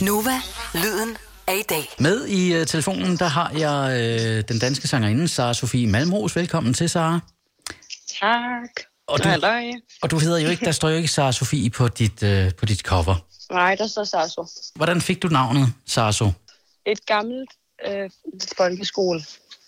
Nova, lyden af i dag. Med i uh, telefonen, der har jeg uh, den danske sangerinde, Sara Sofie Malmros. Velkommen til, Sara. Tak. Og du, Halløj. og du hedder jo ikke, der står jo ikke Sara Sofie på dit, uh, på dit cover. Nej, der står Sasso. Hvordan fik du navnet, Sarso? Et gammelt øh, folkeskole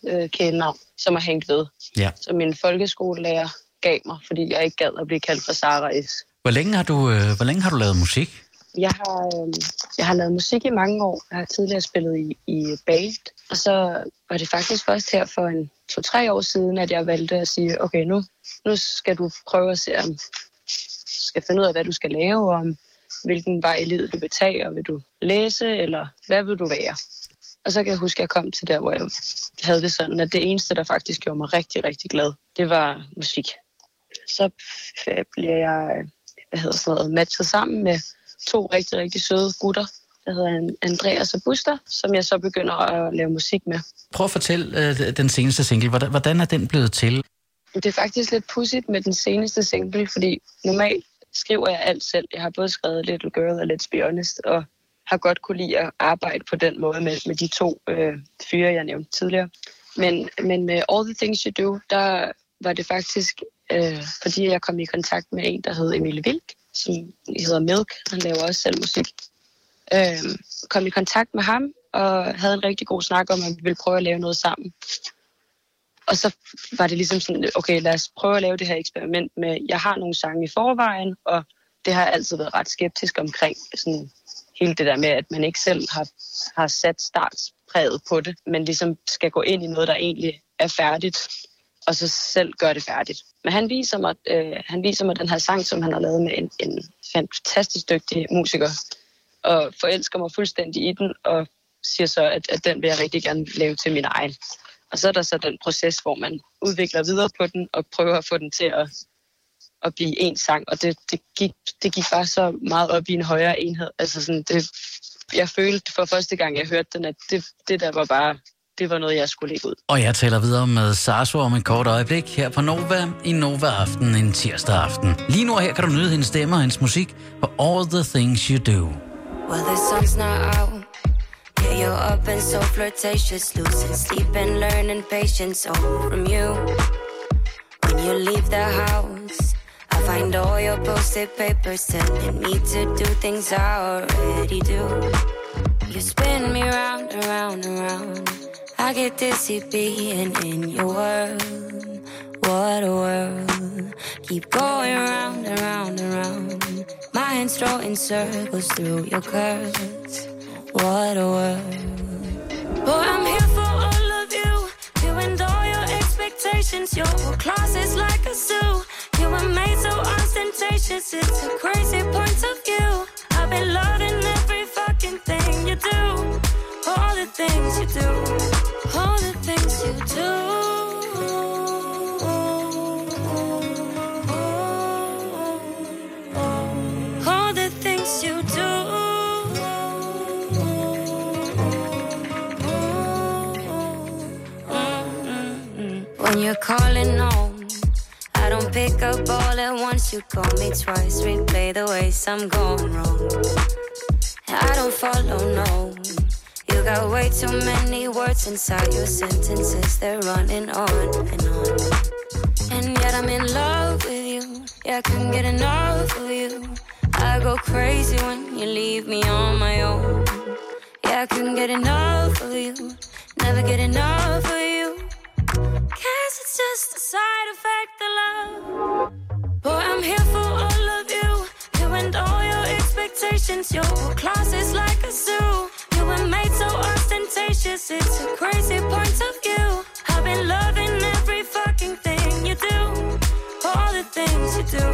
øh, kælenavn, som er hængt ved. Ja. Som min folkeskolelærer gav mig, fordi jeg ikke gad at blive kaldt for Sara S. Hvor længe har du, uh, hvor længe har du lavet musik? Jeg har, øh, jeg har lavet musik i mange år. Jeg har tidligere spillet i, i band. Og så var det faktisk først her for en to-tre år siden, at jeg valgte at sige, okay, nu, nu skal du prøve at se, om skal finde ud af, hvad du skal lave, og om hvilken vej i livet du vil tage, og vil du læse, eller hvad vil du være? Og så kan jeg huske, at jeg kom til der, hvor jeg havde det sådan, at det eneste, der faktisk gjorde mig rigtig, rigtig glad, det var musik. Så bliver jeg øh, hvad hedder sådan noget, matchet sammen med to rigtig, rigtig søde gutter, der hedder Andreas og Buster, som jeg så begynder at lave musik med. Prøv at fortælle uh, den seneste single. Hvordan, hvordan er den blevet til? Det er faktisk lidt pudsigt med den seneste single, fordi normalt skriver jeg alt selv. Jeg har både skrevet Little Girl og Let's Be Honest, og har godt kunne lide at arbejde på den måde med, med de to øh, fyre, jeg nævnte tidligere. Men, men med All the Things You Do, der var det faktisk, øh, fordi jeg kom i kontakt med en, der hed Emil Vilk, som hedder Milk. Han laver også selv musik. Øh, kom i kontakt med ham, og havde en rigtig god snak om, at vi ville prøve at lave noget sammen. Og så var det ligesom sådan, okay, lad os prøve at lave det her eksperiment med, jeg har nogle sange i forvejen, og det har jeg altid været ret skeptisk omkring. Sådan hele det der med, at man ikke selv har, har sat startspræget på det, men ligesom skal gå ind i noget, der egentlig er færdigt, og så selv gøre det færdigt. Men han viser mig, øh, han viser mig den her sang, som han har lavet med en, en fantastisk dygtig musiker, og forelsker mig fuldstændig i den, og siger så, at, at den vil jeg rigtig gerne lave til min egen. Og så er der så den proces, hvor man udvikler videre på den, og prøver at få den til at, at blive en sang. Og det, det, gik, det gik bare så meget op i en højere enhed. Altså sådan, det, jeg følte for første gang, jeg hørte den, at det, det der var bare, det var noget, jeg skulle lægge ud. Og jeg taler videre med Sarso om et kort øjeblik her på Nova i Nova Aften en tirsdag aften. Lige nu og her kan du nyde hendes stemme og hendes musik på All the Things You Do. Well, the sun's not out. Yeah, you're up and so flirtatious, losing sleep and learning patience all from you. When you leave the house, I find all your posted papers telling me to do things I already do. You spin me round and round and round. I get dizzy being in your world. What a world. Keep going round and round and round. My hands throwing circles through your curves. What a world. Boy, I'm here for all of you. You and all your expectations. Your closet's like a zoo. You were made so ostentatious. It's a crazy once. You call me twice, replay the ways I'm going wrong. I don't follow, no. You got way too many words inside your sentences. They're running on and on. And yet I'm in love with you. Yeah, I couldn't get enough of you. I go crazy when you leave me on my own. Yeah, I couldn't get enough of you. Never get enough of you. Guess it's just a side effect of love. Boy, I'm here for all of you. You and all your expectations. Your class is like a zoo. You were made so ostentatious. It's a crazy point of view. I've been loving every fucking thing you do. All the things you do.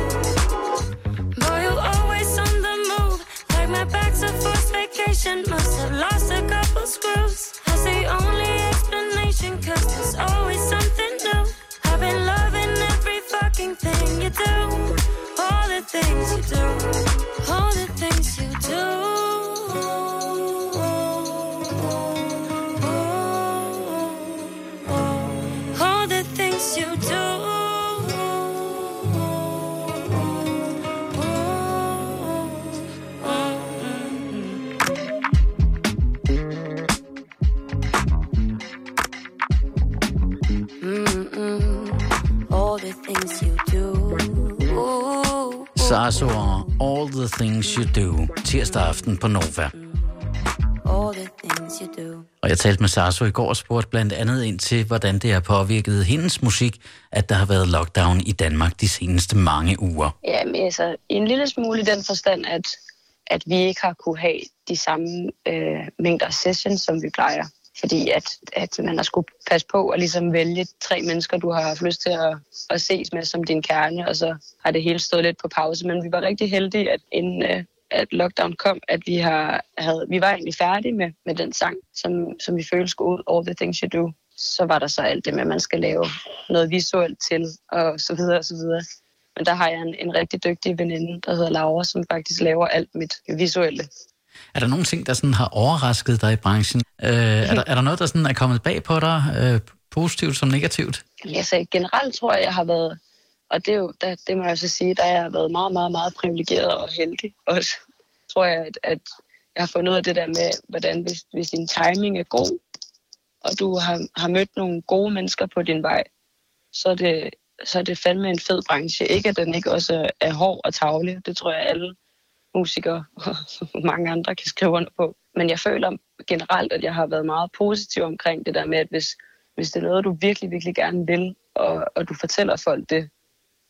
Boy, you always on the move. Like my back's a forced vacation. Must have lost a couple screws. That's the only explanation. Cause there's always Og All the Things You Do, tirsdag aften på Nova. All the things you do. Og jeg talte med Sarso i går og spurgte blandt andet ind til, hvordan det har påvirket hendes musik, at der har været lockdown i Danmark de seneste mange uger. Ja, men altså, en lille smule i den forstand, at, at vi ikke har kunne have de samme øh, mængder sessions, som vi plejer. Fordi at, at man har skulle passe på at ligesom vælge tre mennesker, du har haft lyst til at, at ses med som din kerne, og så har det hele stået lidt på pause. Men vi var rigtig heldige, at inden øh, at lockdown kom, at vi, har, havde, vi var egentlig færdige med, med den sang, som, som vi følte skulle ud, All the Things You Do. Så var der så alt det med, at man skal lave noget visuelt til, og så videre og så videre. Men der har jeg en, en rigtig dygtig veninde, der hedder Laura, som faktisk laver alt mit visuelle. Er der nogle ting, der sådan har overrasket dig i branchen? Øh, er, der, er der noget, der sådan er kommet bag på dig, øh, positivt som negativt? Altså, generelt tror jeg, jeg har været, og det, er jo, der, det må jeg så sige, der jeg har været meget, meget, meget privilegeret og heldig også. Tror jeg, at, at jeg har fundet ud af det der med, hvordan hvis, hvis din timing er god, og du har, har mødt nogle gode mennesker på din vej, så er det, så er det fandme en fed branche. Ikke at den ikke også er, er hård og tavlig. Det tror jeg alle musikere og mange andre kan skrive under på. Men jeg føler generelt, at jeg har været meget positiv omkring det der med, at hvis, hvis det er noget, du virkelig, virkelig gerne vil, og, og du fortæller folk det,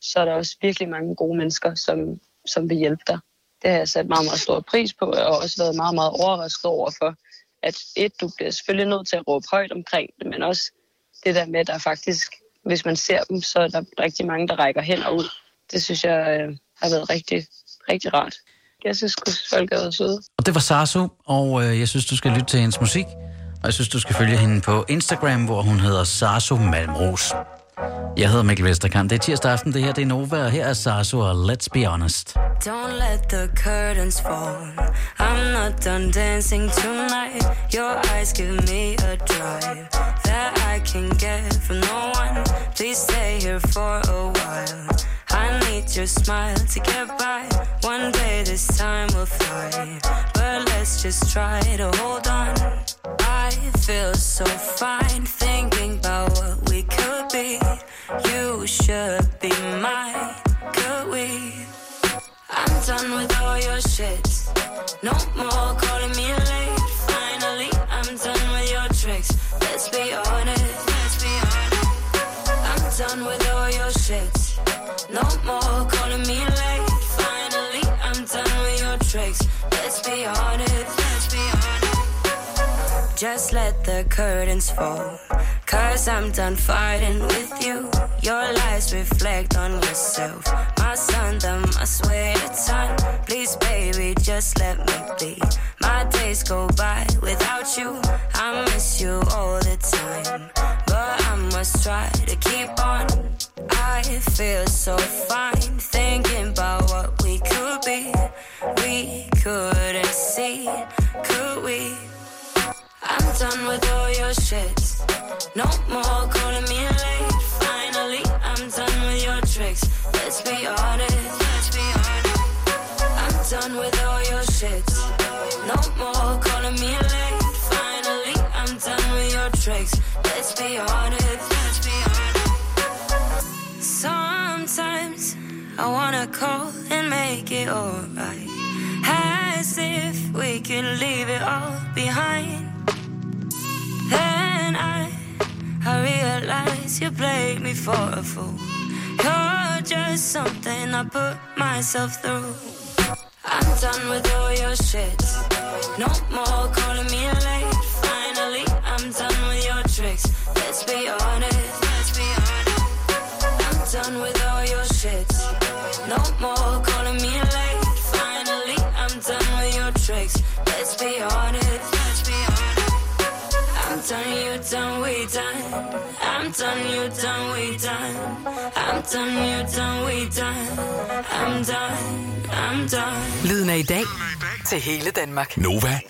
så er der også virkelig mange gode mennesker, som, som vil hjælpe dig. Det har jeg sat meget, meget stor pris på, og også været meget, meget overrasket over for, at et, du bliver selvfølgelig nødt til at råbe højt omkring det, men også det der med, at der faktisk, hvis man ser dem, så er der rigtig mange, der rækker hen og ud. Det synes jeg øh, har været rigtig, rigtig rart. Jeg synes, folk er søde. Og det var Sarso, og øh, jeg synes, du skal lytte til hendes musik. Og jeg synes, du skal følge hende på Instagram, hvor hun hedder Sarso Malmros. Jeg hedder Mikkel Vesterkamp. Det er tirsdag aften, det her det er Nova, og her er Sarso og Let's Be Honest. Don't let the curtains fall. I'm not done dancing tonight. Your eyes give me a drive that I can get from no one. Please stay here for a while. Your smile to get by. One day this time will fly. But let's just try to hold on. I feel so fine thinking about what we could be. You should be mine. Could we? I'm done with all your shit. No more calling me late. Finally, I'm done with your tricks. Let's be honest. Be honest. Let's be honest. Just let the curtains fall. Cause I'm done fighting with you. Your lies reflect on yourself. My son, them, I swear it's time. Please, baby, just let me be. My days go by without you. I miss you all the time. But I must try to keep on. I feel so fine thinking about what we could be. We couldn't see, could we? I'm done with all your shit. No more calling me late. Finally, I'm done with your tricks. Let's be honest. Let's be honest. I'm done with all your shit. No more calling me late. Finally, I'm done with your tricks. Let's be honest. Let's be honest. Sometimes I wanna call and make it alright. As if we could leave it all behind. Then I, I realize you played me for a fool. You're just something I put myself through. I'm done with all your shit. No more calling me late. Finally, I'm done with your tricks. Let's be honest. Let's be honest. I'm done with all your tricks. Let's be honest. Let's be honest. I'm done, you done, we done. I'm done, you done, we done. I'm done, you done, we done. I'm done, I'm done. Lyden af i dag til hele Danmark. Nova